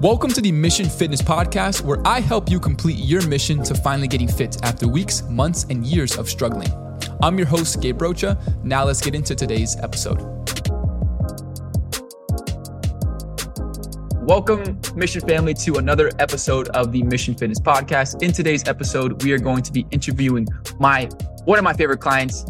Welcome to the Mission Fitness Podcast, where I help you complete your mission to finally getting fit after weeks, months, and years of struggling. I'm your host, Gabe Rocha. Now let's get into today's episode. Welcome, Mission Family, to another episode of the Mission Fitness Podcast. In today's episode, we are going to be interviewing my one of my favorite clients.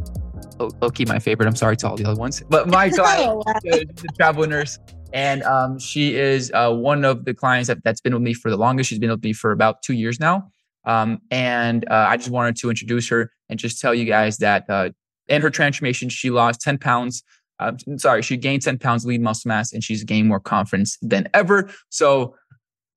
Oh, okay, my favorite. I'm sorry to all the other ones, but my client, oh, the, the travel nurse, and um, she is uh, one of the clients that, that's been with me for the longest. She's been with me for about two years now. Um, and uh, I just wanted to introduce her and just tell you guys that uh, in her transformation, she lost 10 pounds. Uh, sorry, she gained 10 pounds lean muscle mass and she's gained more confidence than ever. So,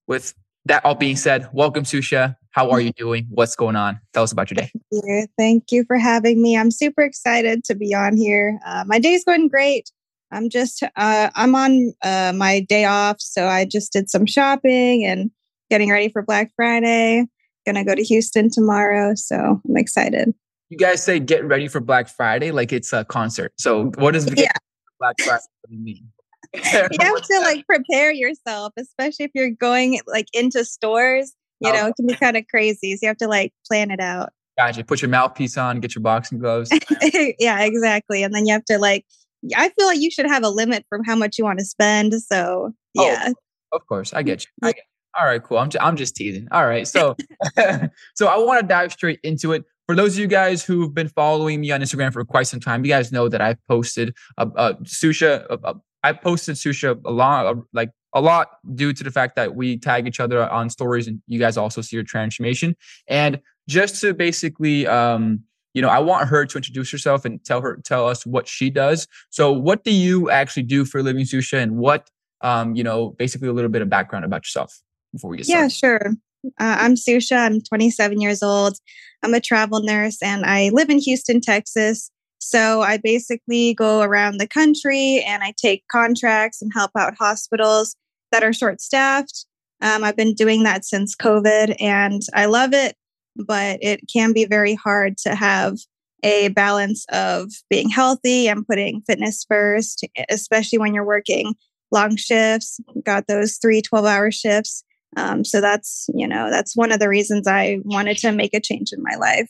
with that all being said, welcome, Susha. How are you doing? What's going on? Tell us about your day. Thank you, Thank you for having me. I'm super excited to be on here. Uh, my day's going great. I'm just uh, I'm on uh, my day off, so I just did some shopping and getting ready for Black Friday. Gonna go to Houston tomorrow, so I'm excited. You guys say get ready for Black Friday like it's a concert. So what does yeah. Black Friday mean? you have to like prepare yourself, especially if you're going like into stores. You oh. know, it can be kind of crazy. So you have to like plan it out. Gotcha. Put your mouthpiece on, get your boxing gloves. yeah, exactly. And then you have to like I feel like you should have a limit from how much you want to spend. So oh, yeah. Oh, of course. I get you. I get All right, cool. I'm, just, I'm just teasing. All right. So, so I want to dive straight into it. For those of you guys who've been following me on Instagram for quite some time, you guys know that I've posted a, a Susha. A, a, I posted Susha a lot, like a lot, due to the fact that we tag each other on stories, and you guys also see your transformation. And just to basically, um, you know, I want her to introduce herself and tell her tell us what she does. So, what do you actually do for a living, Susha, and what, um, you know, basically a little bit of background about yourself before we get started. Yeah, sure. Uh, I'm Susha. I'm 27 years old. I'm a travel nurse, and I live in Houston, Texas. So I basically go around the country and I take contracts and help out hospitals that are short staffed. Um, I've been doing that since COVID, and I love it but it can be very hard to have a balance of being healthy and putting fitness first, especially when you're working long shifts, got those three 12 hour shifts. Um, so that's, you know, that's one of the reasons I wanted to make a change in my life.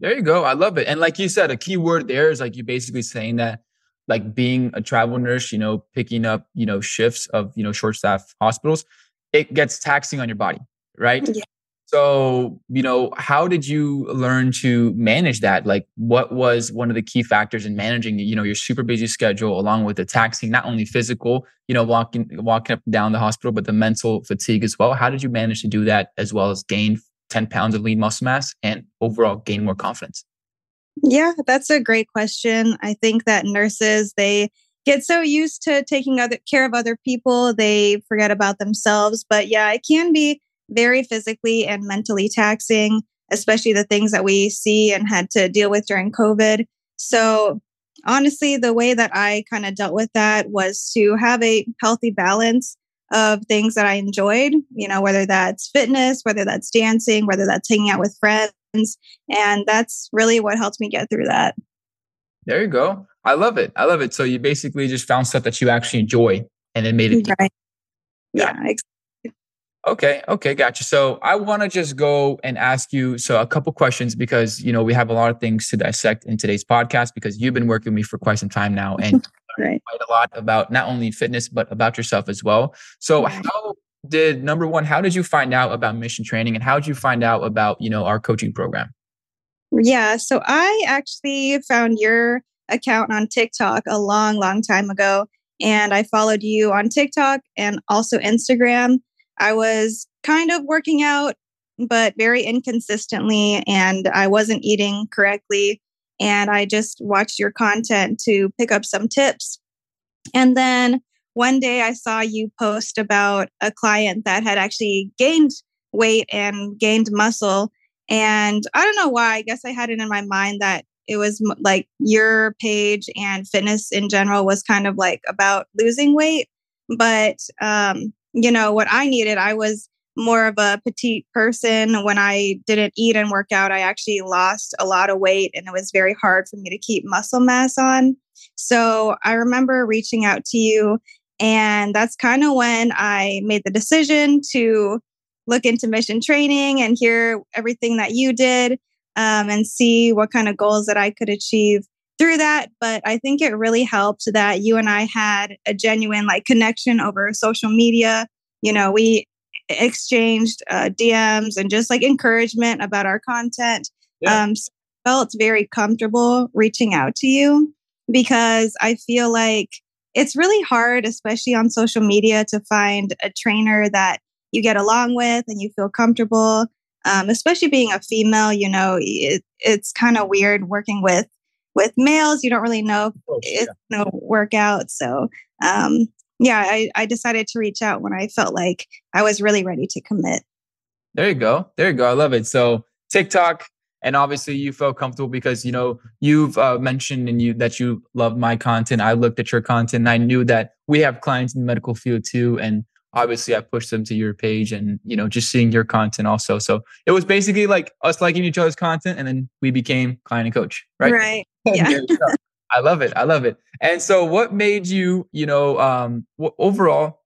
There you go. I love it. And like you said, a key word there is like you basically saying that like being a travel nurse, you know, picking up, you know, shifts of, you know, short staff hospitals, it gets taxing on your body, right? Yeah. So, you know, how did you learn to manage that? Like, what was one of the key factors in managing, you know, your super busy schedule along with the taxing, not only physical, you know, walking walking up and down the hospital, but the mental fatigue as well? How did you manage to do that as well as gain 10 pounds of lean muscle mass and overall gain more confidence? Yeah, that's a great question. I think that nurses, they get so used to taking other care of other people, they forget about themselves. But yeah, it can be very physically and mentally taxing, especially the things that we see and had to deal with during COVID. So, honestly, the way that I kind of dealt with that was to have a healthy balance of things that I enjoyed, you know, whether that's fitness, whether that's dancing, whether that's hanging out with friends. And that's really what helped me get through that. There you go. I love it. I love it. So you basically just found stuff that you actually enjoy and it made it. Right. Yeah. yeah Okay. Okay. Gotcha. So I want to just go and ask you so a couple questions because you know we have a lot of things to dissect in today's podcast because you've been working with me for quite some time now and right. quite a lot about not only fitness but about yourself as well. So how did number one? How did you find out about mission training and how did you find out about you know our coaching program? Yeah. So I actually found your account on TikTok a long, long time ago, and I followed you on TikTok and also Instagram I was kind of working out, but very inconsistently, and I wasn't eating correctly. And I just watched your content to pick up some tips. And then one day I saw you post about a client that had actually gained weight and gained muscle. And I don't know why. I guess I had it in my mind that it was like your page and fitness in general was kind of like about losing weight. But um, you know, what I needed, I was more of a petite person. When I didn't eat and work out, I actually lost a lot of weight and it was very hard for me to keep muscle mass on. So I remember reaching out to you And that's kind of when I made the decision to look into mission training and hear everything that you did um, and see what kind of goals that I could achieve through that. But I think it really helped that you and I had a genuine like connection over social media. You know, we exchanged uh, DMs and just like encouragement about our content. Yeah. Um, so felt very comfortable reaching out to you because I feel like it's really hard, especially on social media, to find a trainer that you get along with and you feel comfortable. Um, especially being a female, you know, it, it's kind of weird working with with males. You don't really know if it's yeah. no work out. So um, yeah, I, I decided to reach out when I felt like I was really ready to commit. There you go. There you go. I love it. So TikTok, and obviously you felt comfortable because you know you've uh, mentioned and you that you love my content. I looked at your content. and I knew that we have clients in the medical field too, and obviously I pushed them to your page and you know just seeing your content also. So it was basically like us liking each other's content, and then we became client and coach, right? Right. Yeah. I love it. I love it. And so, what made you, you know, um, overall,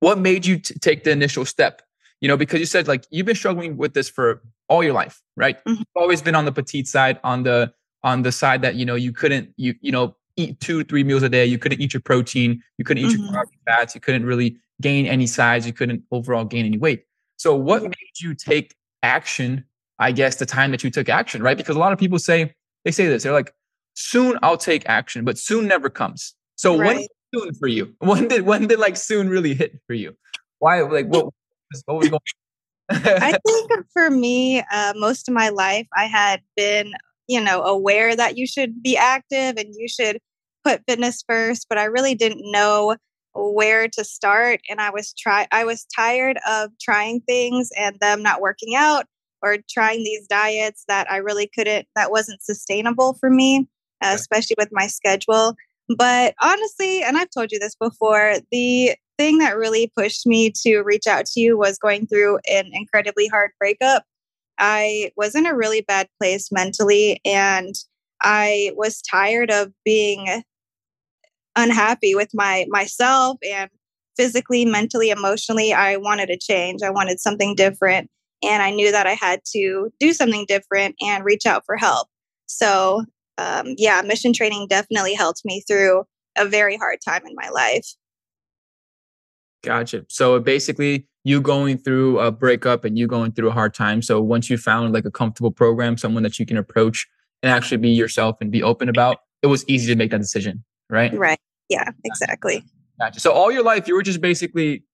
what made you t- take the initial step? You know, because you said like you've been struggling with this for all your life, right? Mm-hmm. You've always been on the petite side, on the on the side that you know you couldn't you you know eat two three meals a day. You couldn't eat your protein. You couldn't eat mm-hmm. your fats. You couldn't really gain any size. You couldn't overall gain any weight. So, what made you take action? I guess the time that you took action, right? Because a lot of people say they say this. They're like, soon I'll take action, but soon never comes. So right. when soon for you? When did when did like soon really hit for you? Why like what, what was going I think for me, uh, most of my life, I had been, you know, aware that you should be active and you should put fitness first, but I really didn't know where to start. And I was try I was tired of trying things and them not working out or trying these diets that I really couldn't that wasn't sustainable for me uh, especially with my schedule. But honestly, and I've told you this before, the thing that really pushed me to reach out to you was going through an incredibly hard breakup. I was in a really bad place mentally, and I was tired of being unhappy with my myself and physically, mentally, emotionally. I wanted a change. I wanted something different. And I knew that I had to do something different and reach out for help. So um, yeah, mission training definitely helped me through a very hard time in my life. Gotcha. So basically, you going through a breakup and you going through a hard time. So once you found like a comfortable program, someone that you can approach and actually be yourself and be open about, it was easy to make that decision, right? Right. Yeah, exactly. Gotcha. So all your life, you were just basically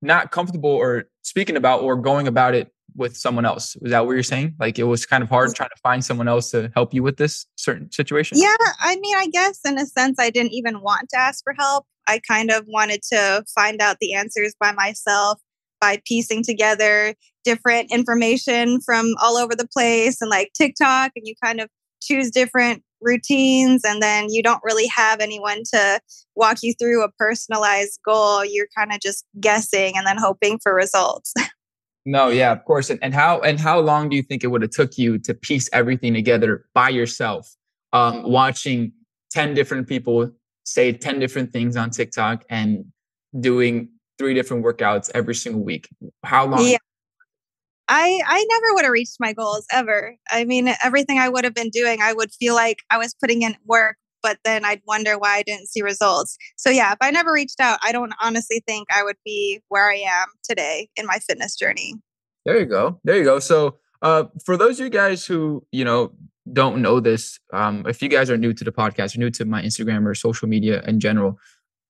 not comfortable or speaking about or going about it with someone else. Was that what you're saying? Like it was kind of hard trying to find someone else to help you with this certain situation? Yeah. I mean, I guess in a sense, I didn't even want to ask for help. I kind of wanted to find out the answers by myself by piecing together different information from all over the place and like TikTok, and you kind of choose different routines and then you don't really have anyone to walk you through a personalized goal you're kind of just guessing and then hoping for results No, yeah, of course. And, and how and how long do you think it would have took you to piece everything together by yourself? Um, watching 10 different people say 10 different things on TikTok and doing three different workouts every single week. How long? Yeah. I I never would have reached my goals ever. I mean, everything I would have been doing, I would feel like I was putting in work, but then I'd wonder why I didn't see results. So yeah, if I never reached out, I don't honestly think I would be where I am today in my fitness journey. There you go. There you go. So uh, for those of you guys who you know don't know this, um, if you guys are new to the podcast, you're new to my Instagram or social media in general,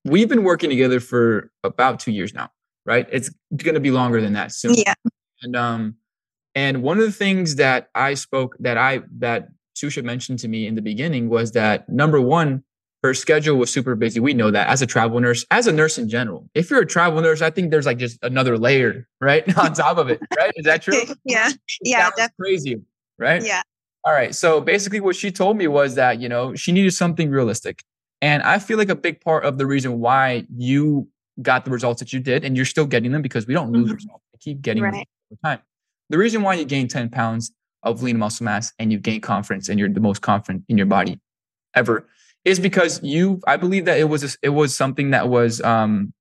we've been working together for about two years now, right? It's going to be longer than that soon. Yeah. And um, and one of the things that I spoke that I that Susha mentioned to me in the beginning was that number one, her schedule was super busy. We know that as a travel nurse, as a nurse in general. If you're a travel nurse, I think there's like just another layer, right, on top of it, right? Is that true? yeah, yeah, that's crazy, right? Yeah. All right. So basically, what she told me was that you know she needed something realistic, and I feel like a big part of the reason why you got the results that you did, and you're still getting them because we don't lose mm-hmm. results; we keep getting right. Time. The reason why you gained 10 pounds of lean muscle mass and you gain confidence and you're the most confident in your body ever is because you i believe that it was it was something that was um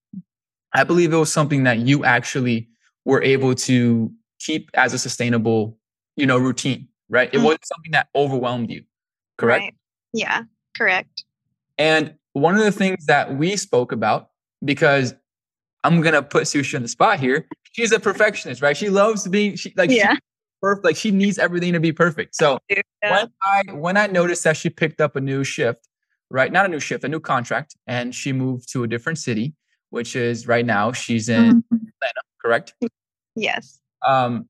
i believe it was something that you actually were able to keep as a sustainable you know routine right it mm-hmm. wasn't something that overwhelmed you correct right. yeah correct and one of the things that we spoke about because i'm gonna put sushi on the spot here she's a perfectionist right she loves being she like yeah. perfect like she needs everything to be perfect so yeah. when i when i noticed that she picked up a new shift right? Not a new shift, a new contract. And she moved to a different city, which is right now she's in mm-hmm. Atlanta, correct? Yes. Um,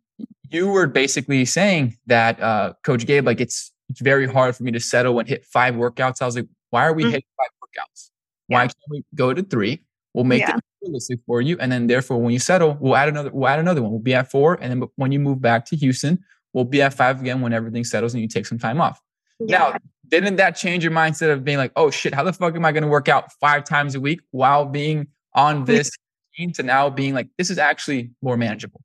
you were basically saying that uh, Coach Gabe, like it's it's very hard for me to settle and hit five workouts. I was like, why are we mm-hmm. hitting five workouts? Yeah. Why can't we go to three? We'll make yeah. it realistic for you, and then therefore, when you settle, we'll add another. We'll add another one. We'll be at four, and then when you move back to Houston, we'll be at five again when everything settles and you take some time off. Yeah. Now, didn't that change your mindset of being like, oh shit, how the fuck am I going to work out five times a week while being on this team to now being like, this is actually more manageable?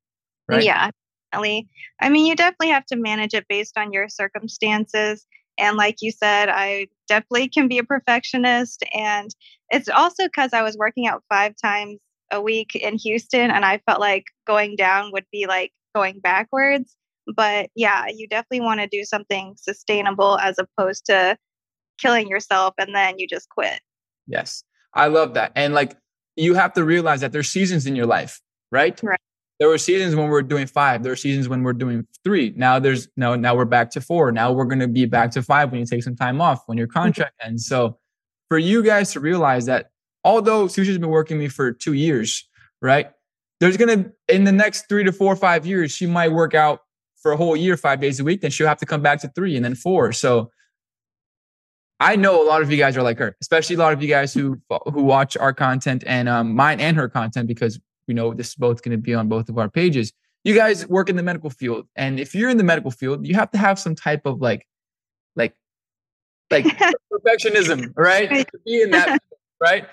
Right? Yeah, definitely. I mean, you definitely have to manage it based on your circumstances. And like you said, I definitely can be a perfectionist. And it's also because I was working out five times a week in Houston and I felt like going down would be like going backwards. But yeah, you definitely want to do something sustainable as opposed to killing yourself and then you just quit. Yes. I love that. And like you have to realize that there's seasons in your life, right? Right. There were seasons when we we're doing five. There are seasons when we're doing three. Now there's no, now we're back to four. Now we're going to be back to five when you take some time off, when your mm-hmm. contract ends. So for you guys to realize that although Sushi's been working me for two years, right? There's to, in the next three to four or five years, she might work out for a whole year, five days a week, then she'll have to come back to three and then four. So I know a lot of you guys are like her, especially a lot of you guys who who watch our content and um, mine and her content because we know this is both going to be on both of our pages. You guys work in the medical field, and if you're in the medical field, you have to have some type of like, like perfectionism, right? be in that, right?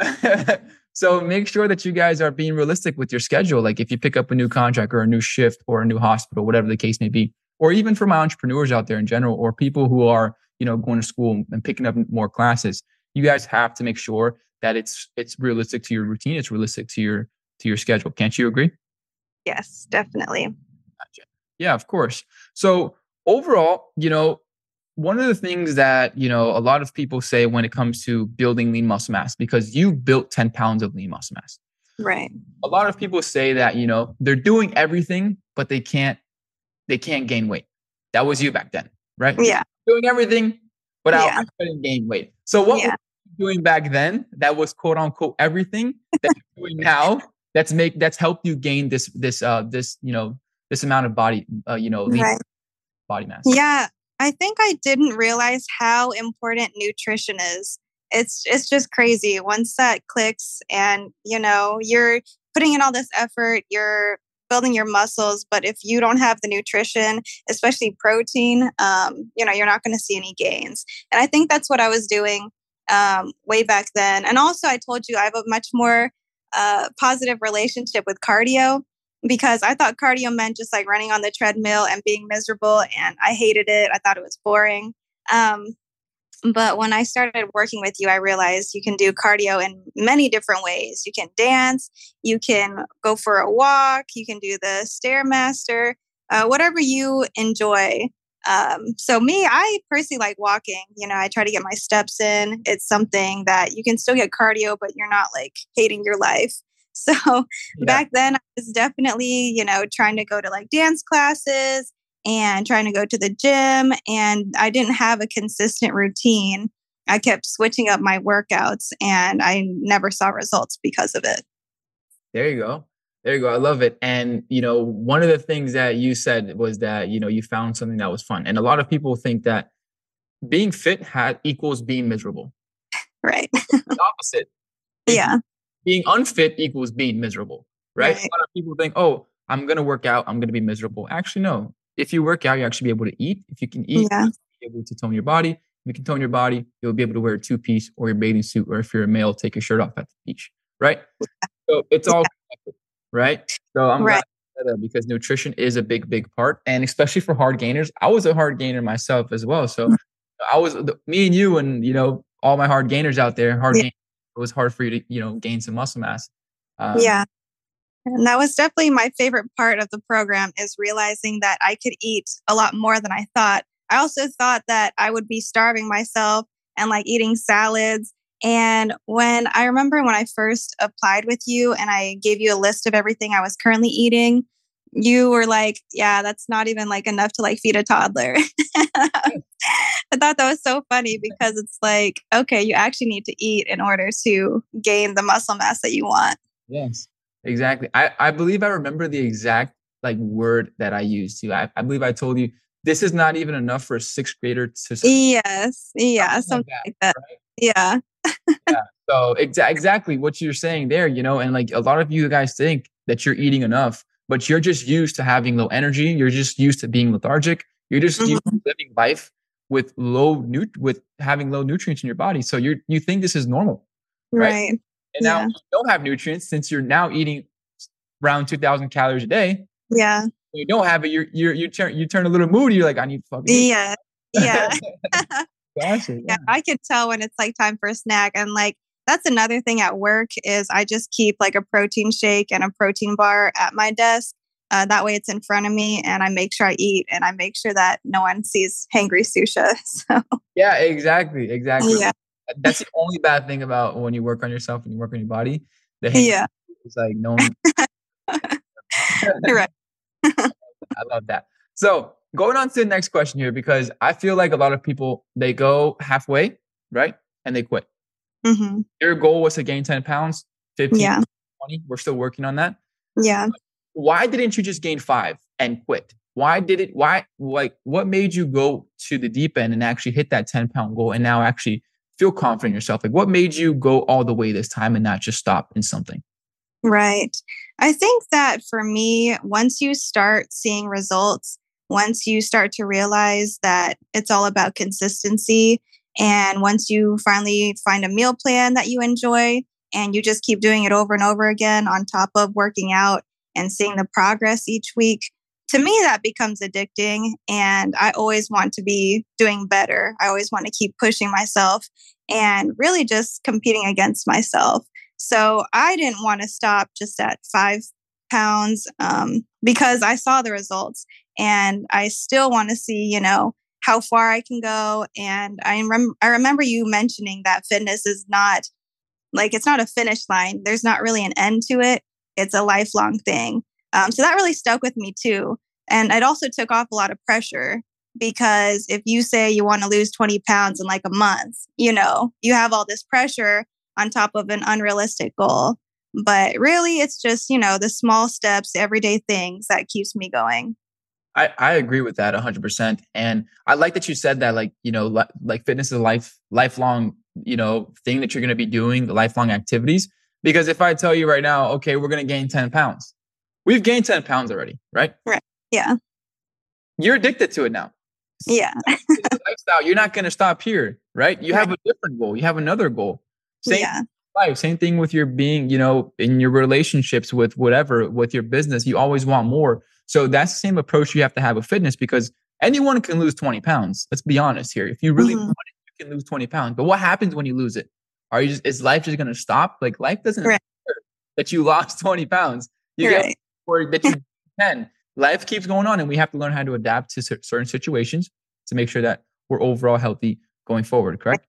So make sure that you guys are being realistic with your schedule. Like if you pick up a new contract or a new shift or a new hospital, whatever the case may be, or even for my entrepreneurs out there in general, or people who are, you know, going to school and picking up more classes, you guys have to make sure that it's it's realistic to your routine, it's realistic to your to your schedule. Can't you agree? Yes, definitely. Gotcha. Yeah, of course. So overall, you know, one of the things that you know a lot of people say when it comes to building lean muscle mass because you built 10 pounds of lean muscle mass. Right. A lot of people say that you know they're doing everything but they can't they can't gain weight. That was you back then right? Yeah. Doing everything but yeah. i couldn't gain weight. So what yeah. were you doing back then that was quote unquote everything that you're doing now that's make that's helped you gain this this uh this you know this amount of body uh, you know lean right. body mass? Yeah I think I didn't realize how important nutrition is. It's it's just crazy once that clicks and you know you're putting in all this effort, you're building your muscles, but if you don't have the nutrition, especially protein, um, you know you're not going to see any gains. And I think that's what I was doing um, way back then. And also, I told you I have a much more uh, positive relationship with cardio because I thought cardio meant just like running on the treadmill and being miserable. And I hated it. I thought it was boring. Um, but when I started working with you, I realized you can do cardio in many different ways. You can dance, you can go for a walk, you can do the Stairmaster, uh, whatever you enjoy. Um, so me, I personally like walking. You know, I try to get my steps in. It's something that you can still get cardio, but you're not like hating your life. So yeah. back then, I was definitely, you know, trying to go to like dance classes and trying to go to the gym. And I didn't have a consistent routine. I kept switching up my workouts and I never saw results because of it. There you go. There you go. I love it. And, you know, one of the things that you said was that, you know, you found something that was fun. And a lot of people think that being fit had equals being miserable. Right. the opposite. yeah being unfit equals being miserable, right? right? A lot of people think, oh, I'm going to work out, I'm going to be miserable. Actually, no. If you work out, you actually be able to eat. If you can eat, yeah. be able to tone your body. If you can tone your body, you'll be able to wear a two piece or your bathing suit, or if you're a male, take your shirt off at the beach, right? So it's all connected, right? So I'm right. glad because nutrition is a big, big part. And especially for hard gainers, I was a hard gainer myself as well. So mm. I was me and you and you know all my hard gainers out there. Hard, yeah. gain, it was hard for you to you know gain some muscle mass. Um, yeah, and that was definitely my favorite part of the program is realizing that I could eat a lot more than I thought. I also thought that I would be starving myself and like eating salads. And when I remember when I first applied with you and I gave you a list of everything I was currently eating, you were like, yeah, that's not even like enough to like feed a toddler. I thought that was so funny because it's like, okay, you actually need to eat in order to gain the muscle mass that you want. Yes, exactly. I, I believe I remember the exact like word that I used to. I, I believe I told you this is not even enough for a sixth grader to. Yes. Yeah. Something, like that. Like that. Right? Yeah. yeah. So exa- exactly what you're saying there, you know, and like a lot of you guys think that you're eating enough, but you're just used to having low energy. You're just used to being lethargic. You're just mm-hmm. used to living life with low nu- with having low nutrients in your body. So you're you think this is normal, right? right. And now yeah. you don't have nutrients since you're now eating around 2,000 calories a day. Yeah you don't have it, you're you you turn you turn a little moody. You're like, I need fucking. Yeah, yeah. gotcha, yeah. I can tell when it's like time for a snack, and like that's another thing at work is I just keep like a protein shake and a protein bar at my desk. Uh, that way, it's in front of me, and I make sure I eat, and I make sure that no one sees hangry Susha. So yeah, exactly, exactly. Yeah. That's the only bad thing about when you work on yourself and you work on your body. The yeah, it's like no one. You're right. I love that. So going on to the next question here, because I feel like a lot of people they go halfway, right, and they quit. Mm-hmm. Your goal was to gain ten pounds, fifteen, yeah. 20. We're still working on that. Yeah. Why didn't you just gain five and quit? Why did it? Why like what made you go to the deep end and actually hit that ten pound goal and now actually feel confident in yourself? Like what made you go all the way this time and not just stop in something? Right. I think that for me, once you start seeing results, once you start to realize that it's all about consistency, and once you finally find a meal plan that you enjoy and you just keep doing it over and over again on top of working out and seeing the progress each week, to me, that becomes addicting. And I always want to be doing better. I always want to keep pushing myself and really just competing against myself. So I didn't want to stop just at five pounds um, because I saw the results and I still want to see, you know, how far I can go. And I, rem- I remember you mentioning that fitness is not like it's not a finish line. There's not really an end to it. It's a lifelong thing. Um, so that really stuck with me too. And it also took off a lot of pressure because if you say you want to lose 20 pounds in like a month, you know, you have all this pressure on top of an unrealistic goal. But really, it's just, you know, the small steps, everyday things that keeps me going. I, I agree with that 100%. And I like that you said that, like, you know, li- like fitness is a life, lifelong, you know, thing that you're going to be doing, lifelong activities. Because if I tell you right now, okay, we're going to gain 10 pounds, we've gained 10 pounds already, right? Right. Yeah. You're addicted to it now. Yeah. lifestyle. You're not going to stop here, right? You right. have a different goal. You have another goal. Same yeah. life. Same thing with your being, you know, in your relationships with whatever, with your business. You always want more. So that's the same approach you have to have with fitness because anyone can lose 20 pounds. Let's be honest here. If you really mm-hmm. want it, you can lose 20 pounds. But what happens when you lose it? Are you just is life just gonna stop? Like life doesn't right. that you lost 20 pounds. You right. get or that you can. Life keeps going on and we have to learn how to adapt to certain situations to make sure that we're overall healthy going forward, correct?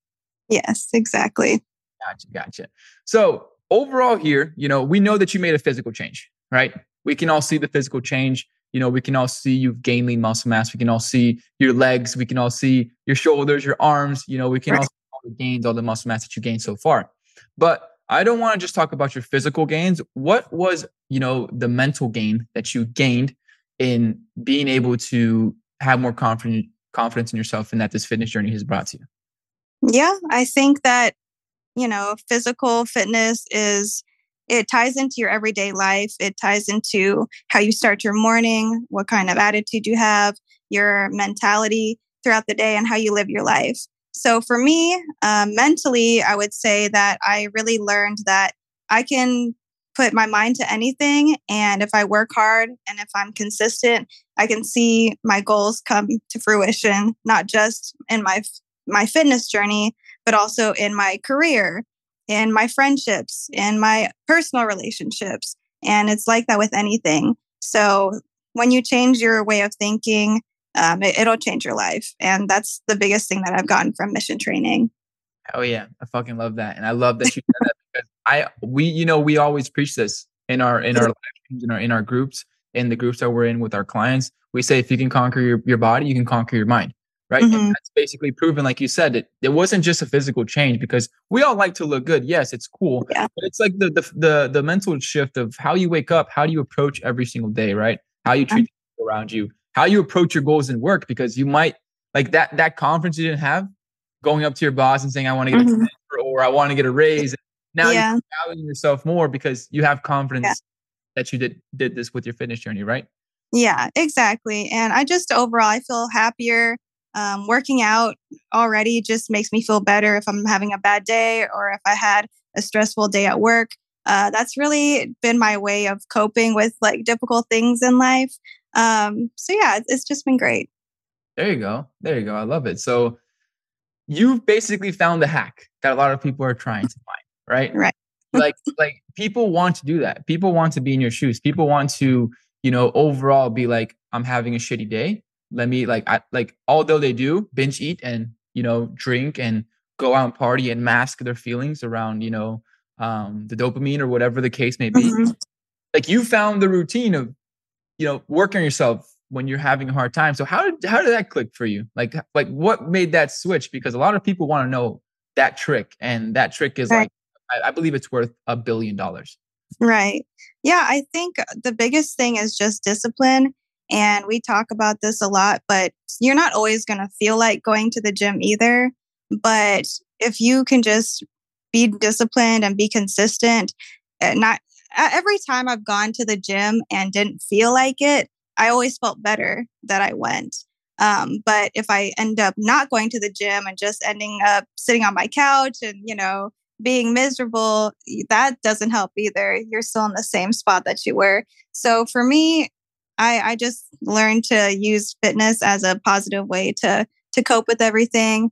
Yes, exactly. Gotcha, gotcha. So overall, here, you know, we know that you made a physical change, right? We can all see the physical change. You know, we can all see you've gained lean muscle mass. We can all see your legs. We can all see your shoulders, your arms. You know, we can right. all see all the gains, all the muscle mass that you gained so far. But I don't want to just talk about your physical gains. What was, you know, the mental gain that you gained in being able to have more confidence confidence in yourself and that this fitness journey has brought to you? Yeah, I think that you know, physical fitness is it ties into your everyday life. It ties into how you start your morning, what kind of attitude you have, your mentality throughout the day, and how you live your life. So for me, um, mentally, I would say that I really learned that I can put my mind to anything. And if I work hard and if I'm consistent, I can see my goals come to fruition, not just in my my fitness journey, but also in my career, in my friendships, in my personal relationships. And it's like that with anything. So when you change your way of thinking, um, it, it'll change your life. And that's the biggest thing that I've gotten from mission training. Oh yeah, I fucking love that, and I love that you said that because I we you know we always preach this in our in our live streams in our in our groups in the groups that we're in with our clients. We say if you can conquer your, your body, you can conquer your mind, right? Mm-hmm. And that's basically proven, like you said, it it wasn't just a physical change because we all like to look good. Yes, it's cool, yeah. but it's like the the the the mental shift of how you wake up, how do you approach every single day, right? How you treat people around you, how you approach your goals in work, because you might like that that conference you didn't have going up to your boss and saying, I want to get mm-hmm. a or I want to get a raise. Now yeah. you're valuing yourself more because you have confidence yeah. that you did did this with your fitness journey, right? Yeah, exactly. And I just overall I feel happier. Um, working out already just makes me feel better if I'm having a bad day or if I had a stressful day at work. Uh, that's really been my way of coping with like difficult things in life. Um, so yeah, it's just been great. There you go. There you go. I love it. So you've basically found the hack that a lot of people are trying to find, right? Right. like like people want to do that. People want to be in your shoes. People want to, you know, overall be like, I'm having a shitty day. Let me like I like although they do binge eat and you know drink and go out and party and mask their feelings around, you know, um the dopamine or whatever the case may be. Mm-hmm. Like you found the routine of, you know, working on yourself when you're having a hard time. So how did how did that click for you? Like like what made that switch? Because a lot of people want to know that trick, and that trick is right. like I, I believe it's worth a billion dollars. Right. Yeah, I think the biggest thing is just discipline. And we talk about this a lot, but you're not always going to feel like going to the gym either. But if you can just be disciplined and be consistent, eh, not every time I've gone to the gym and didn't feel like it, I always felt better that I went. Um, but if I end up not going to the gym and just ending up sitting on my couch and, you know, being miserable, that doesn't help either. You're still in the same spot that you were. So for me, I, I just learned to use fitness as a positive way to to cope with everything.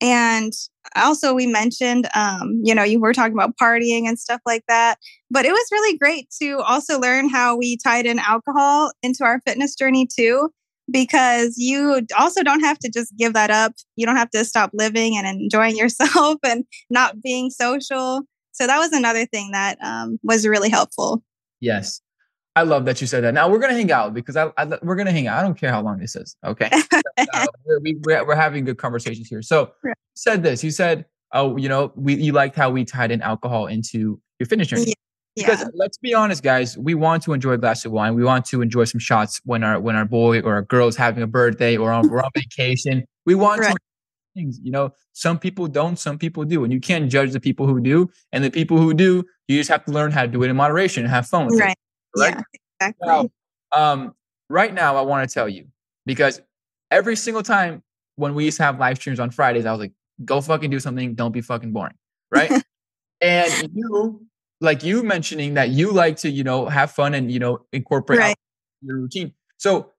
And also, we mentioned, um, you know, you were talking about partying and stuff like that. But it was really great to also learn how we tied in alcohol into our fitness journey too, because you also don't have to just give that up. You don't have to stop living and enjoying yourself and not being social. So that was another thing that um, was really helpful. Yes. I love that you said that. Now we're gonna hang out because I, I we're gonna hang out. I don't care how long this is. Okay, uh, we, we're, we're having good conversations here. So right. said this. You said, oh, you know, we you liked how we tied in alcohol into your fitness journey. Yeah. Because yeah. let's be honest, guys, we want to enjoy a glass of wine. We want to enjoy some shots when our when our boy or our girl is having a birthday or on, we're on vacation. We want right. to things. You know, some people don't, some people do, and you can't judge the people who do. And the people who do, you just have to learn how to do it in moderation and have fun with right. it. Right? Yeah, exactly. Now, um, right now, I want to tell you because every single time when we used to have live streams on Fridays, I was like, go fucking do something. Don't be fucking boring. Right. and you, like you mentioning that you like to, you know, have fun and, you know, incorporate right. your routine. So,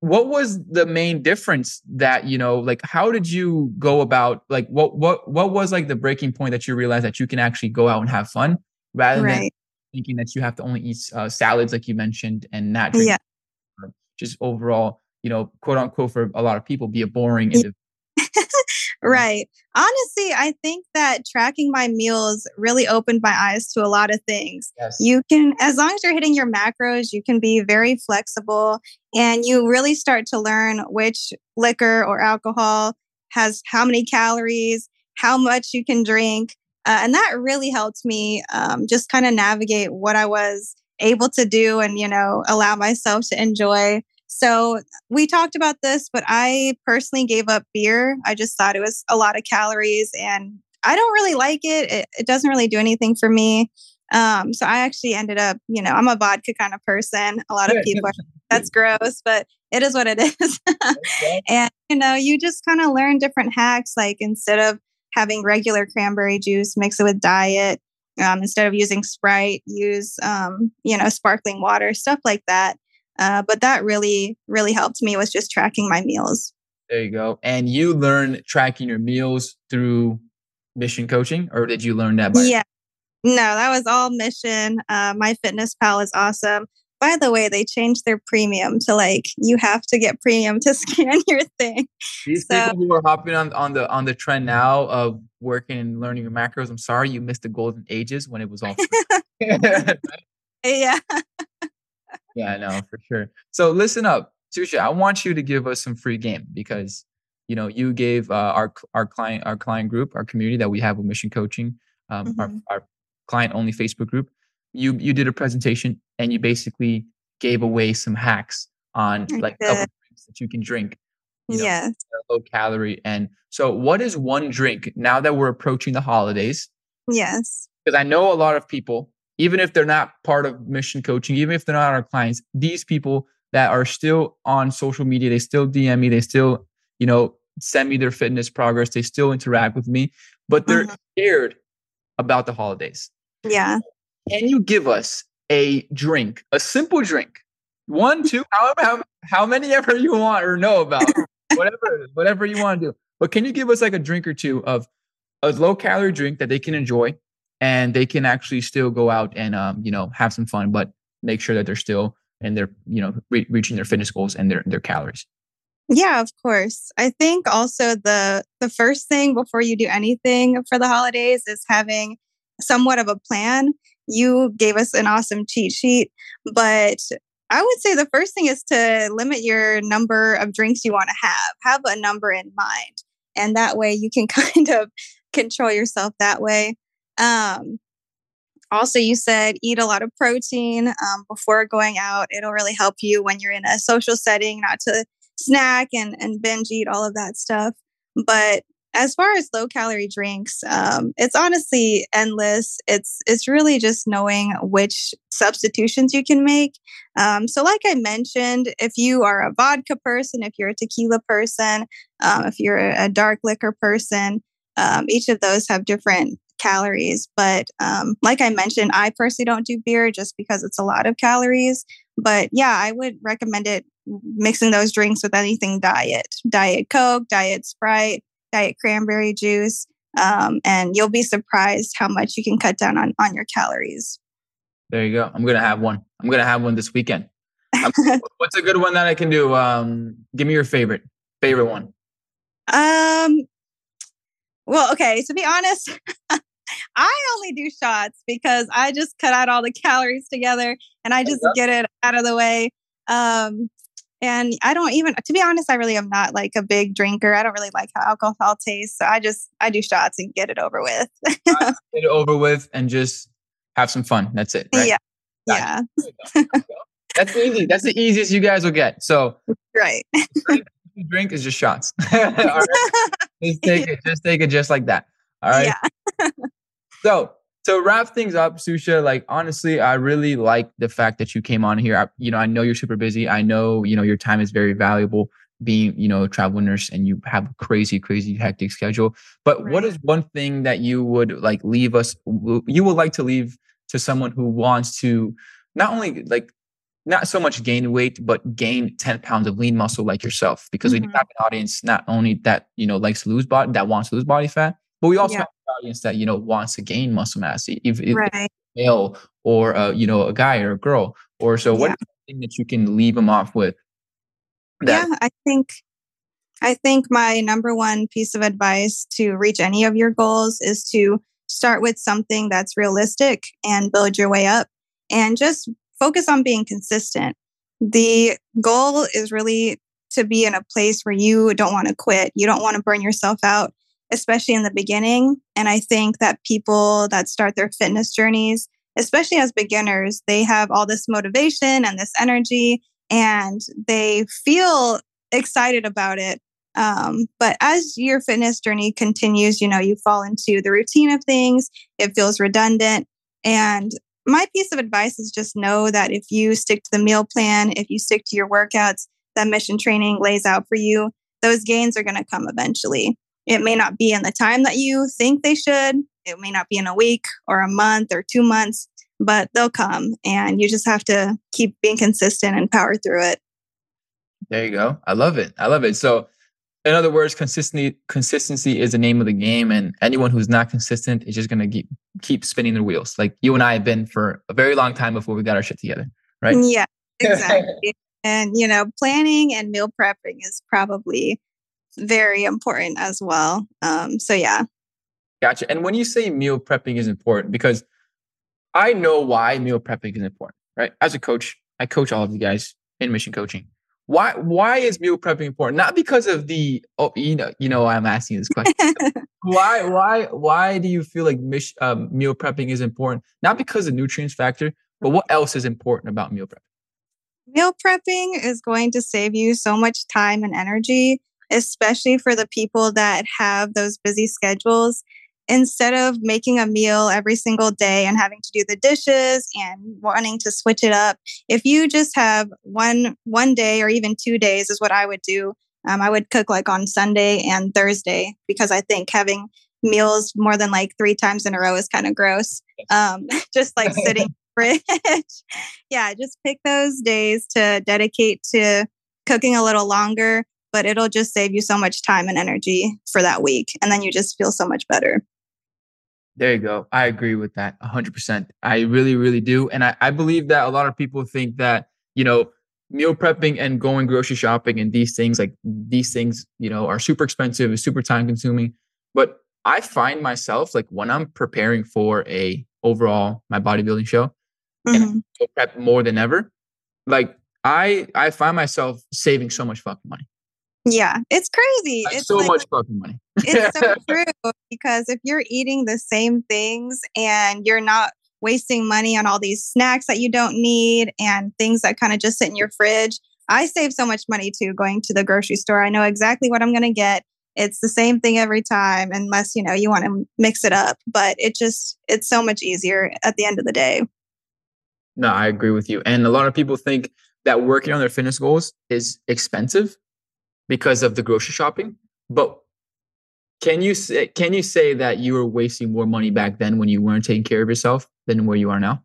what was the main difference that you know like how did you go about like what what what was like the breaking point that you realized that you can actually go out and have fun rather right. than thinking that you have to only eat uh, salads like you mentioned and not drink yeah. just overall you know quote unquote for a lot of people be a boring individual right honestly i think that tracking my meals really opened my eyes to a lot of things yes. you can as long as you're hitting your macros you can be very flexible and you really start to learn which liquor or alcohol has how many calories how much you can drink uh, and that really helped me um, just kind of navigate what I was able to do and, you know, allow myself to enjoy. So we talked about this, but I personally gave up beer. I just thought it was a lot of calories and I don't really like it. It, it doesn't really do anything for me. Um, so I actually ended up, you know, I'm a vodka kind of person. A lot of people are, that's gross, but it is what it is. and, you know, you just kind of learn different hacks. Like instead of having regular cranberry juice, mix it with diet. Um, instead of using Sprite, use um, you know sparkling water, stuff like that. Uh, but that really, really helped me with just tracking my meals. There you go. And you learn tracking your meals through mission coaching, or did you learn that by? Yeah. No, that was all mission. Uh, MyFitnessPal is awesome. By the way, they changed their premium to like you have to get premium to scan your thing. These so, people who are hopping on, on the on the trend now of working and learning your macros, I'm sorry you missed the golden ages when it was all yeah. yeah, I know for sure. So listen up, Susha. I want you to give us some free game because you know you gave uh, our our client our client group our community that we have with mission coaching um, mm-hmm. our, our client only Facebook group. You you did a presentation and you basically gave away some hacks on like couple drinks that you can drink. You know, yes. Low calorie. And so what is one drink now that we're approaching the holidays? Yes. Because I know a lot of people even if they're not part of mission coaching, even if they're not our clients, these people that are still on social media, they still DM me, they still, you know, send me their fitness progress, they still interact with me, but they're mm-hmm. scared about the holidays. Yeah. Can you give us a drink, a simple drink? One, two, how, how, how many ever you want or know about, whatever, whatever you want to do. But can you give us like a drink or two of a low calorie drink that they can enjoy and they can actually still go out and um, you know have some fun, but make sure that they're still and they're you know re- reaching their fitness goals and their their calories. Yeah, of course. I think also the the first thing before you do anything for the holidays is having somewhat of a plan. You gave us an awesome cheat sheet, but I would say the first thing is to limit your number of drinks you want to have. Have a number in mind. And that way you can kind of control yourself that way. Um, also, you said eat a lot of protein um, before going out. It'll really help you when you're in a social setting, not to snack and, and binge eat all of that stuff. But as far as low calorie drinks, um, it's honestly endless. It's it's really just knowing which substitutions you can make. Um, so, like I mentioned, if you are a vodka person, if you're a tequila person, um, if you're a dark liquor person, um, each of those have different calories. But um, like I mentioned, I personally don't do beer just because it's a lot of calories. But yeah, I would recommend it mixing those drinks with anything diet diet Coke, diet Sprite, diet cranberry juice. Um, and you'll be surprised how much you can cut down on, on your calories. There you go. I'm going to have one. I'm going to have one this weekend. what's a good one that I can do? Um, give me your favorite, favorite one. Um, well, okay. To be honest, I only do shots because I just cut out all the calories together and I just get it out of the way. Um, and I don't even, to be honest, I really am not like a big drinker. I don't really like how alcohol tastes. So I just, I do shots and get it over with. get it over with and just have some fun. That's it. Right? Yeah. yeah. That's easy. That's the easiest you guys will get. So, right. drink, drink is just shots. right. Just take it. Just take it just like that. All right. Yeah. So to wrap things up, Susha, like honestly, I really like the fact that you came on here. I, you know, I know you're super busy. I know, you know, your time is very valuable being, you know, a travel nurse and you have a crazy, crazy hectic schedule. But right. what is one thing that you would like leave us, you would like to leave to someone who wants to not only like, not so much gain weight, but gain 10 pounds of lean muscle like yourself, because mm-hmm. we have an audience not only that, you know, likes to lose body, that wants to lose body fat, but we also yeah. have audience that you know wants to gain muscle mass, if, if right. male or uh, you know a guy or a girl. Or so, what yeah. that you can leave them off with? That- yeah, I think I think my number one piece of advice to reach any of your goals is to start with something that's realistic and build your way up and just focus on being consistent. The goal is really to be in a place where you don't want to quit. You don't want to burn yourself out especially in the beginning. And I think that people that start their fitness journeys, especially as beginners, they have all this motivation and this energy and they feel excited about it. Um, but as your fitness journey continues, you know, you fall into the routine of things, it feels redundant. And my piece of advice is just know that if you stick to the meal plan, if you stick to your workouts that mission training lays out for you, those gains are going to come eventually. It may not be in the time that you think they should. It may not be in a week or a month or two months, but they'll come and you just have to keep being consistent and power through it. There you go. I love it. I love it. So in other words, consistency consistency is the name of the game, and anyone who's not consistent is just gonna keep keep spinning their wheels. Like you and I have been for a very long time before we got our shit together, right? Yeah, exactly. and you know, planning and meal prepping is probably very important as well. Um, so yeah. Gotcha. And when you say meal prepping is important, because I know why meal prepping is important, right? As a coach, I coach all of you guys in mission coaching. Why why is meal prepping important? Not because of the oh you know you know why I'm asking this question. why why why do you feel like mish, um, meal prepping is important? Not because of nutrients factor, but what else is important about meal prepping? Meal prepping is going to save you so much time and energy, especially for the people that have those busy schedules. Instead of making a meal every single day and having to do the dishes and wanting to switch it up if you just have one one day or even two days is what i would do. Um, i would cook like on sunday and thursday because i think having meals more than like three times in a row is kind of gross. Um, just like sitting fridge. Yeah just pick those days to dedicate to cooking a little longer but it'll just save you so much time and energy for that week and then you just feel so much better there you go. I agree with that 100%. I really, really do. And I, I believe that a lot of people think that, you know, meal prepping and going grocery shopping and these things, like these things, you know, are super expensive, super time consuming. But I find myself like when I'm preparing for a overall my bodybuilding show mm-hmm. and prep more than ever, like I I find myself saving so much fucking money. Yeah, it's crazy. That's it's so like, much fucking money. it's so true because if you're eating the same things and you're not wasting money on all these snacks that you don't need and things that kind of just sit in your fridge, I save so much money too going to the grocery store. I know exactly what I'm going to get. It's the same thing every time unless, you know, you want to mix it up, but it just it's so much easier at the end of the day. No, I agree with you. And a lot of people think that working on their fitness goals is expensive because of the grocery shopping. But can you say can you say that you were wasting more money back then when you weren't taking care of yourself than where you are now?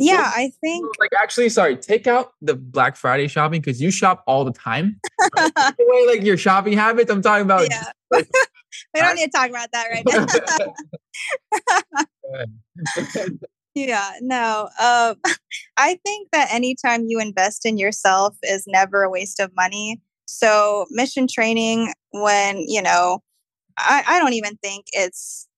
Yeah, I think like actually sorry, take out the Black Friday shopping because you shop all the time. the way like your shopping habits, I'm talking about yeah. Like, we don't need to talk about that right now. yeah, no. Um, I think that anytime you invest in yourself is never a waste of money. So mission training, when, you know, I, I don't even think it's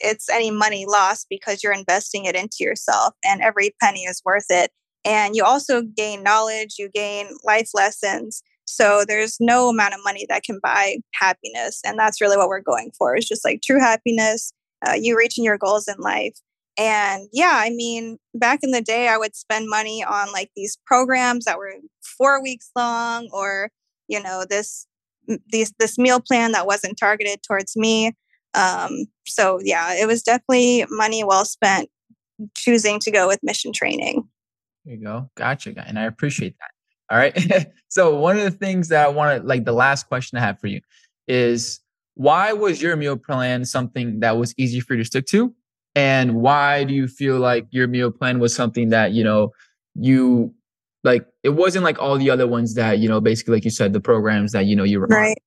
it's any money lost because you're investing it into yourself and every penny is worth it. And you also gain knowledge, you gain life lessons. So there's no amount of money that can buy happiness. And that's really what we're going for is just like true happiness, uh, you reaching your goals in life. And yeah, I mean, back in the day, I would spend money on like these programs that were four weeks long or, you know, this this this meal plan that wasn't targeted towards me. Um, so yeah, it was definitely money well spent choosing to go with mission training. There you go. Gotcha. guy, And I appreciate that. All right. so one of the things that I want to like the last question I have for you is why was your meal plan something that was easy for you to stick to? And why do you feel like your meal plan was something that, you know, you like it wasn't like all the other ones that, you know, basically like you said, the programs that, you know, you were right.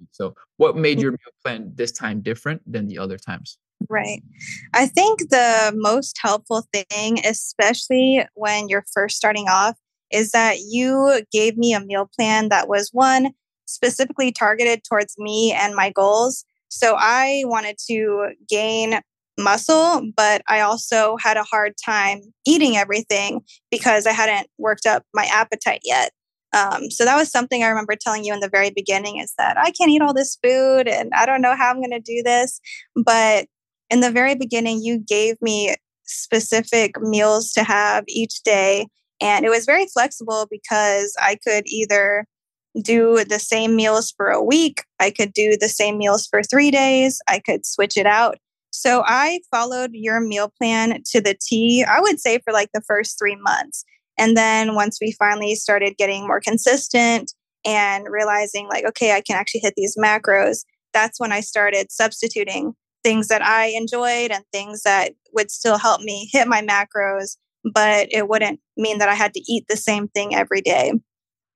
On. So what made your meal plan this time different than the other times? Right. I think the most helpful thing, especially when you're first starting off, is that you gave me a meal plan that was one specifically targeted towards me and my goals. So I wanted to gain muscle, but I also had a hard time eating everything because I hadn't worked up my appetite yet. Um, so that was something I remember telling you in the very beginning is that I can't eat all this food and I don't know how I'm going to do this. But in the very beginning, you gave me specific meals to have each day. And it was very flexible because I could either do the same meals for a week, I could do the same meals for three days, I could switch it out. So I followed your meal plan to the T, I would say for like the first three months. And then once we finally started getting more consistent and realizing, like, okay, I can actually hit these macros, that's when I started substituting things that I enjoyed and things that would still help me hit my macros, but it wouldn't mean that I had to eat the same thing every day.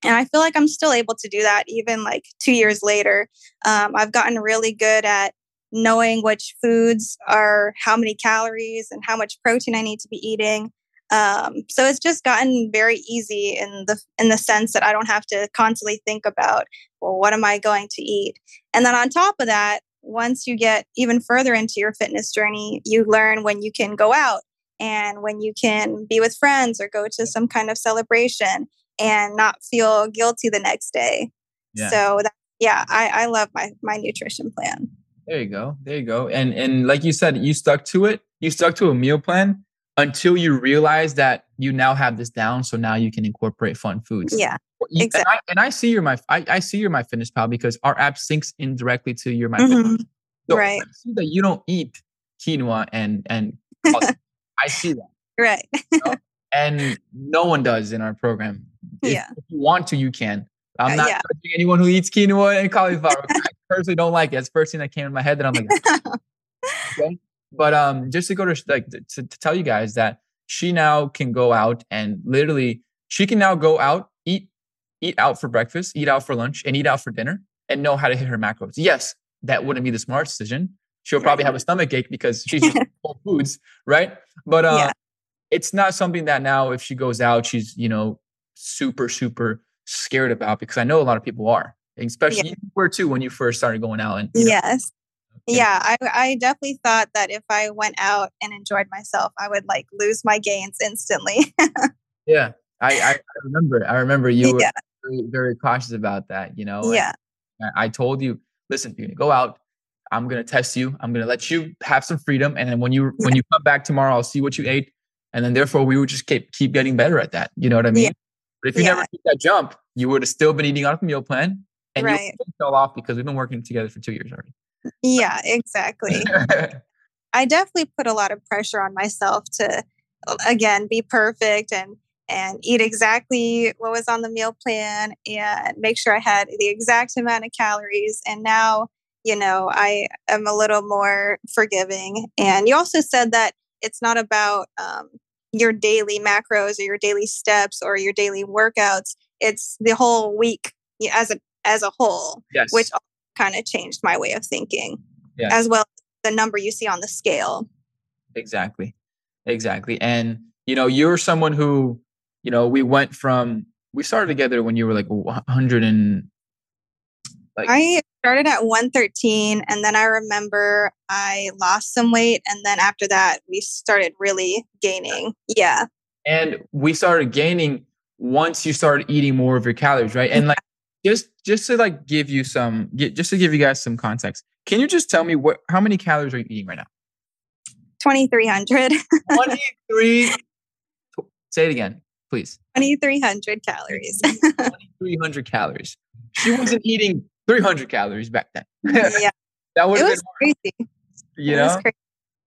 and I feel like I'm still able to do that even like two years later. Um, I've gotten really good at knowing which foods are how many calories and how much protein I need to be eating. Um, so it's just gotten very easy in the in the sense that I don't have to constantly think about, well, what am I going to eat? And then on top of that, once you get even further into your fitness journey, you learn when you can go out and when you can be with friends or go to some kind of celebration and not feel guilty the next day. Yeah. So that, yeah, I, I love my my nutrition plan. There you go. There you go. And and like you said, you stuck to it. You stuck to a meal plan until you realize that you now have this down. So now you can incorporate fun foods. Yeah. You, exactly. And I, and I, see your my I, I see your MyFitnessPal because our app syncs indirectly to your my mm-hmm. So right. I see that you don't eat quinoa and and I see that. Right. You know? And no one does in our program. If, yeah. If you want to, you can. I'm uh, not yeah. judging anyone who eats quinoa and cauliflower. I personally don't like it. It's the first thing that came in my head that I'm like, okay. But um, just to go to like to, to tell you guys that she now can go out and literally she can now go out eat eat out for breakfast, eat out for lunch, and eat out for dinner, and know how to hit her macros. Yes, that wouldn't be the smart decision. She'll probably have a stomach ache because she's just full foods, right? But uh, yeah. it's not something that now, if she goes out, she's you know super super scared about because I know a lot of people are, especially yeah. you were too when you first started going out. And yes, know, yeah, I, I definitely thought that if I went out and enjoyed myself, I would like lose my gains instantly. yeah, I, I remember. I remember you yeah. were very, very, cautious about that. You know. Yeah. I, I told you, listen, you're gonna go out. I'm gonna test you. I'm gonna let you have some freedom, and then when you when you come back tomorrow, I'll see what you ate, and then therefore we would just keep keep getting better at that. You know what I mean? But if you yeah. never took that jump, you would have still been eating out of a meal plan and right. you fell off because we've been working together for two years already. Yeah, exactly. I definitely put a lot of pressure on myself to again be perfect and and eat exactly what was on the meal plan and make sure I had the exact amount of calories. And now, you know, I am a little more forgiving. And you also said that it's not about um, your daily macros or your daily steps or your daily workouts. It's the whole week as a as a whole, yes. which kind of changed my way of thinking, yes. as well as the number you see on the scale. Exactly, exactly. And you know, you're someone who, you know, we went from we started together when you were like 100 and like I started at 113 and then I remember I lost some weight and then after that we started really gaining. Yeah. And we started gaining once you started eating more of your calories, right? And like just just to like give you some get, just to give you guys some context. Can you just tell me what how many calories are you eating right now? 2300. 23 Say it again, please. 2300 calories. 2300 calories. She wasn't eating 300 calories back then. yeah. that would it was crazy. You know?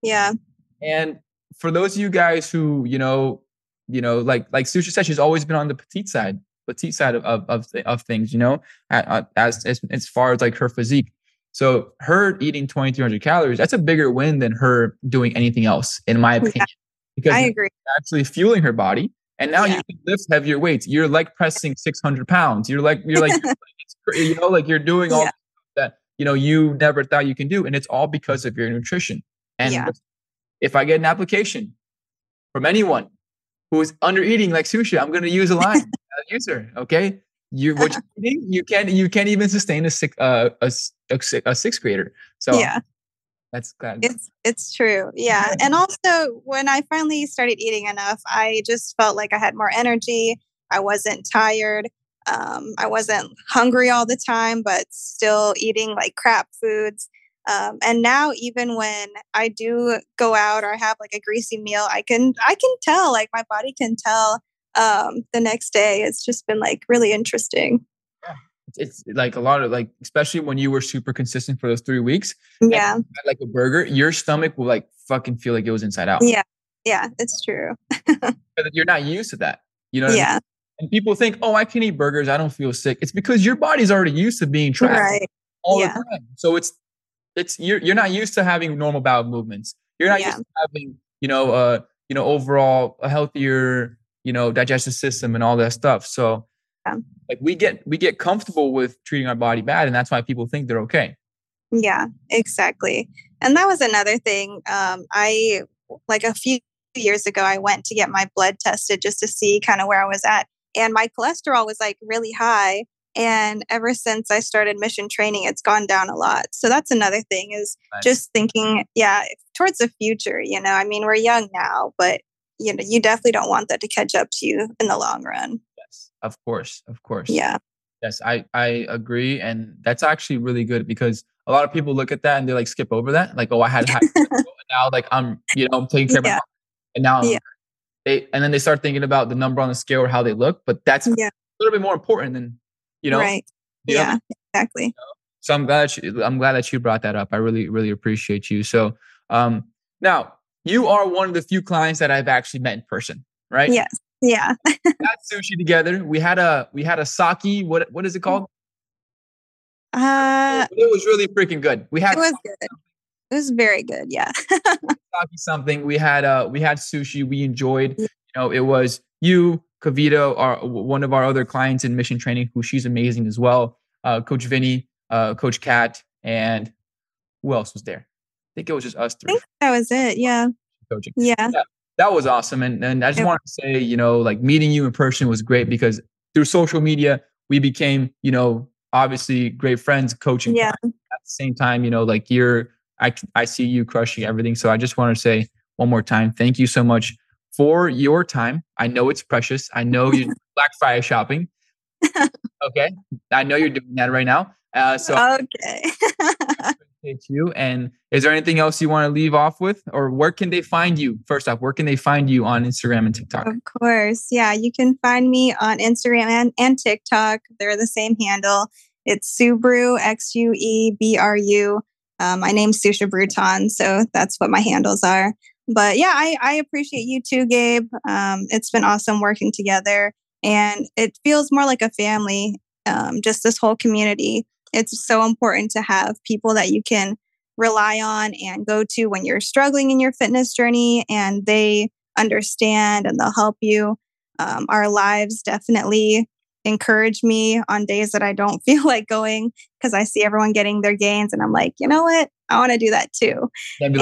Yeah. And for those of you guys who, you know, you know, like like Susha said, she's always been on the petite side, petite side of of of, of things, you know, as, as as far as like her physique. So her eating 2,300 calories, that's a bigger win than her doing anything else, in my opinion. Yeah, because I agree. Actually fueling her body, and now yeah. you can lift heavier weights. You're like pressing 600 pounds. You're like you're like you know, like you're doing all yeah. that, you know, you never thought you can do. And it's all because of your nutrition. And yeah. if I get an application from anyone who is under eating like sushi, I'm going to use a line a user. Okay. You, what you eating, you can't, you can't even sustain a six, uh, a, a, a sixth grader. So yeah. That's glad. It's it's true. Yeah. And also when I finally started eating enough, I just felt like I had more energy. I wasn't tired. Um, I wasn't hungry all the time, but still eating like crap foods. Um, and now, even when I do go out or I have like a greasy meal, I can I can tell like my body can tell um, the next day. It's just been like really interesting. Yeah. It's like a lot of like, especially when you were super consistent for those three weeks. Yeah, like a burger, your stomach will like fucking feel like it was inside out. Yeah, yeah, it's true. You're not used to that. You know. yeah. I mean? And people think, oh, I can eat burgers. I don't feel sick. It's because your body's already used to being trapped right. all yeah. the time. So it's it's you're you're not used to having normal bowel movements. You're not yeah. used to having, you know, uh, you know, overall a healthier, you know, digestive system and all that stuff. So yeah. like we get we get comfortable with treating our body bad and that's why people think they're okay yeah exactly and that was another thing um, i like a few years ago i went to get my blood tested just to see kind of where i was at and my cholesterol was like really high and ever since i started mission training it's gone down a lot so that's another thing is nice. just thinking yeah towards the future you know i mean we're young now but you know you definitely don't want that to catch up to you in the long run of course of course yeah yes i i agree and that's actually really good because a lot of people look at that and they like skip over that like oh i had, had now like i'm you know i'm taking care yeah. of my and now yeah. they and then they start thinking about the number on the scale or how they look but that's yeah. a little bit more important than you know right yeah know? exactly you know? so i'm glad that you, i'm glad that you brought that up i really really appreciate you so um now you are one of the few clients that I've actually met in person, right? Yes. Yeah. had sushi together. We had a we had a sake. What what is it called? Uh, it was really freaking good. We had it was good. It was very good. Yeah. something. We had uh we had sushi. We enjoyed. You know, it was you, Kavita, our one of our other clients in mission training, who she's amazing as well. Uh, Coach Vinny, uh, Coach Kat, and who else was there? I think it was just us three. that was it. Yeah. Coaching. Yeah. yeah. That was awesome. And and I just want to say, you know, like meeting you in person was great because through social media, we became, you know, obviously great friends coaching. Yeah. At the same time, you know, like you're I I see you crushing everything. So I just want to say one more time, thank you so much for your time. I know it's precious. I know you're Black Friday shopping. okay. I know you're doing that right now. Uh, so okay appreciate you. And is there anything else you want to leave off with, or where can they find you? First off, where can they find you on Instagram and TikTok? Of course, yeah, you can find me on Instagram and, and TikTok. They're the same handle. It's Xuebru X U E B R U. Um, my name's Susha Bruton, so that's what my handles are. But yeah, I, I appreciate you too, Gabe. Um, it's been awesome working together, and it feels more like a family. Um, just this whole community it's so important to have people that you can rely on and go to when you're struggling in your fitness journey and they understand and they'll help you. Um, our lives definitely encourage me on days that I don't feel like going because I see everyone getting their gains and I'm like, you know what? I want to do that too. And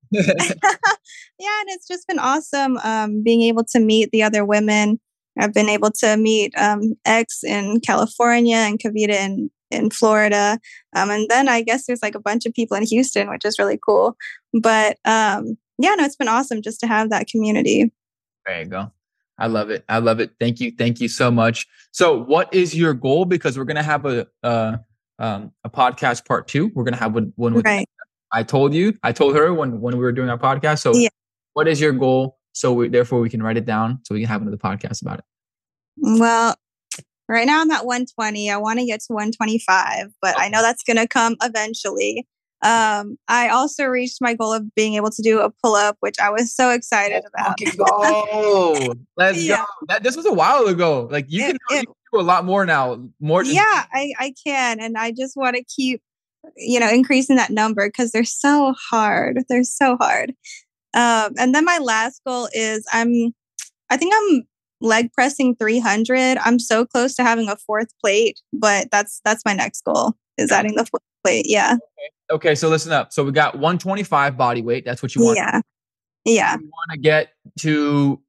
yeah, and it's just been awesome um, being able to meet the other women. I've been able to meet um, X in California and Kavita in in Florida. Um, and then I guess there's like a bunch of people in Houston, which is really cool. But um, yeah, no, it's been awesome just to have that community. There you go. I love it. I love it. Thank you. Thank you so much. So, what is your goal? Because we're gonna have a uh, um, a podcast part two. We're gonna have one, one with. Right. I told you. I told her when when we were doing our podcast. So, yeah. what is your goal? So, we, therefore, we can write it down so we can have another podcast about it. Well, Right now I'm at 120. I want to get to 125, but I know that's going to come eventually. Um, I also reached my goal of being able to do a pull up, which I was so excited about. go. Let's yeah. go. That, this was a while ago. Like you, it, can, it, do a lot more now. More. Yeah, I, I can. And I just want to keep, you know, increasing that number because they're so hard. They're so hard. Um, and then my last goal is I'm, I think I'm leg pressing 300. I'm so close to having a fourth plate, but that's that's my next goal is adding the fourth plate. Yeah. Okay. okay so listen up. So we got 125 body weight. That's what you want. Yeah. Yeah. You want to get to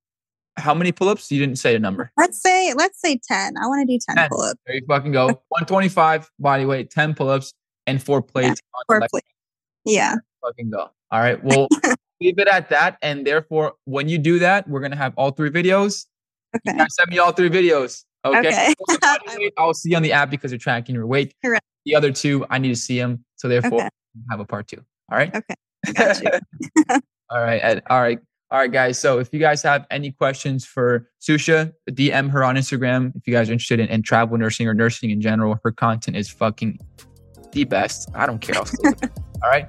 how many pull-ups? You didn't say a number. Let's say let's say 10. I want to do 10, 10. pull-ups. There you fucking go. 125 body weight, 10 pull-ups, and four plates. Yeah, four plates. Yeah. Fucking go. All right. Well, leave it at that. And therefore, when you do that, we're gonna have all three videos Okay. send me all three videos. Okay. okay. I'll see on the app because you're tracking your weight. Correct. The other two, I need to see them. So therefore, okay. have a part two. All right. Okay. all right. Ed, all right. All right, guys. So if you guys have any questions for Susha, DM her on Instagram. If you guys are interested in, in travel nursing or nursing in general, her content is fucking the best. I don't care. All right.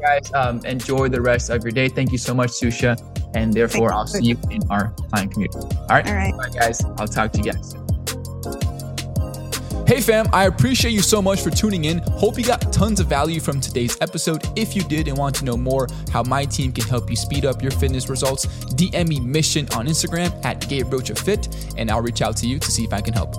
guys, um, enjoy the rest of your day. Thank you so much, Susha. And therefore, I'll see you in our client community. All right. All right. All right, guys. I'll talk to you guys Hey fam, I appreciate you so much for tuning in. Hope you got tons of value from today's episode. If you did and want to know more how my team can help you speed up your fitness results, DM me mission on Instagram at Gabe Rocha Fit, and I'll reach out to you to see if I can help.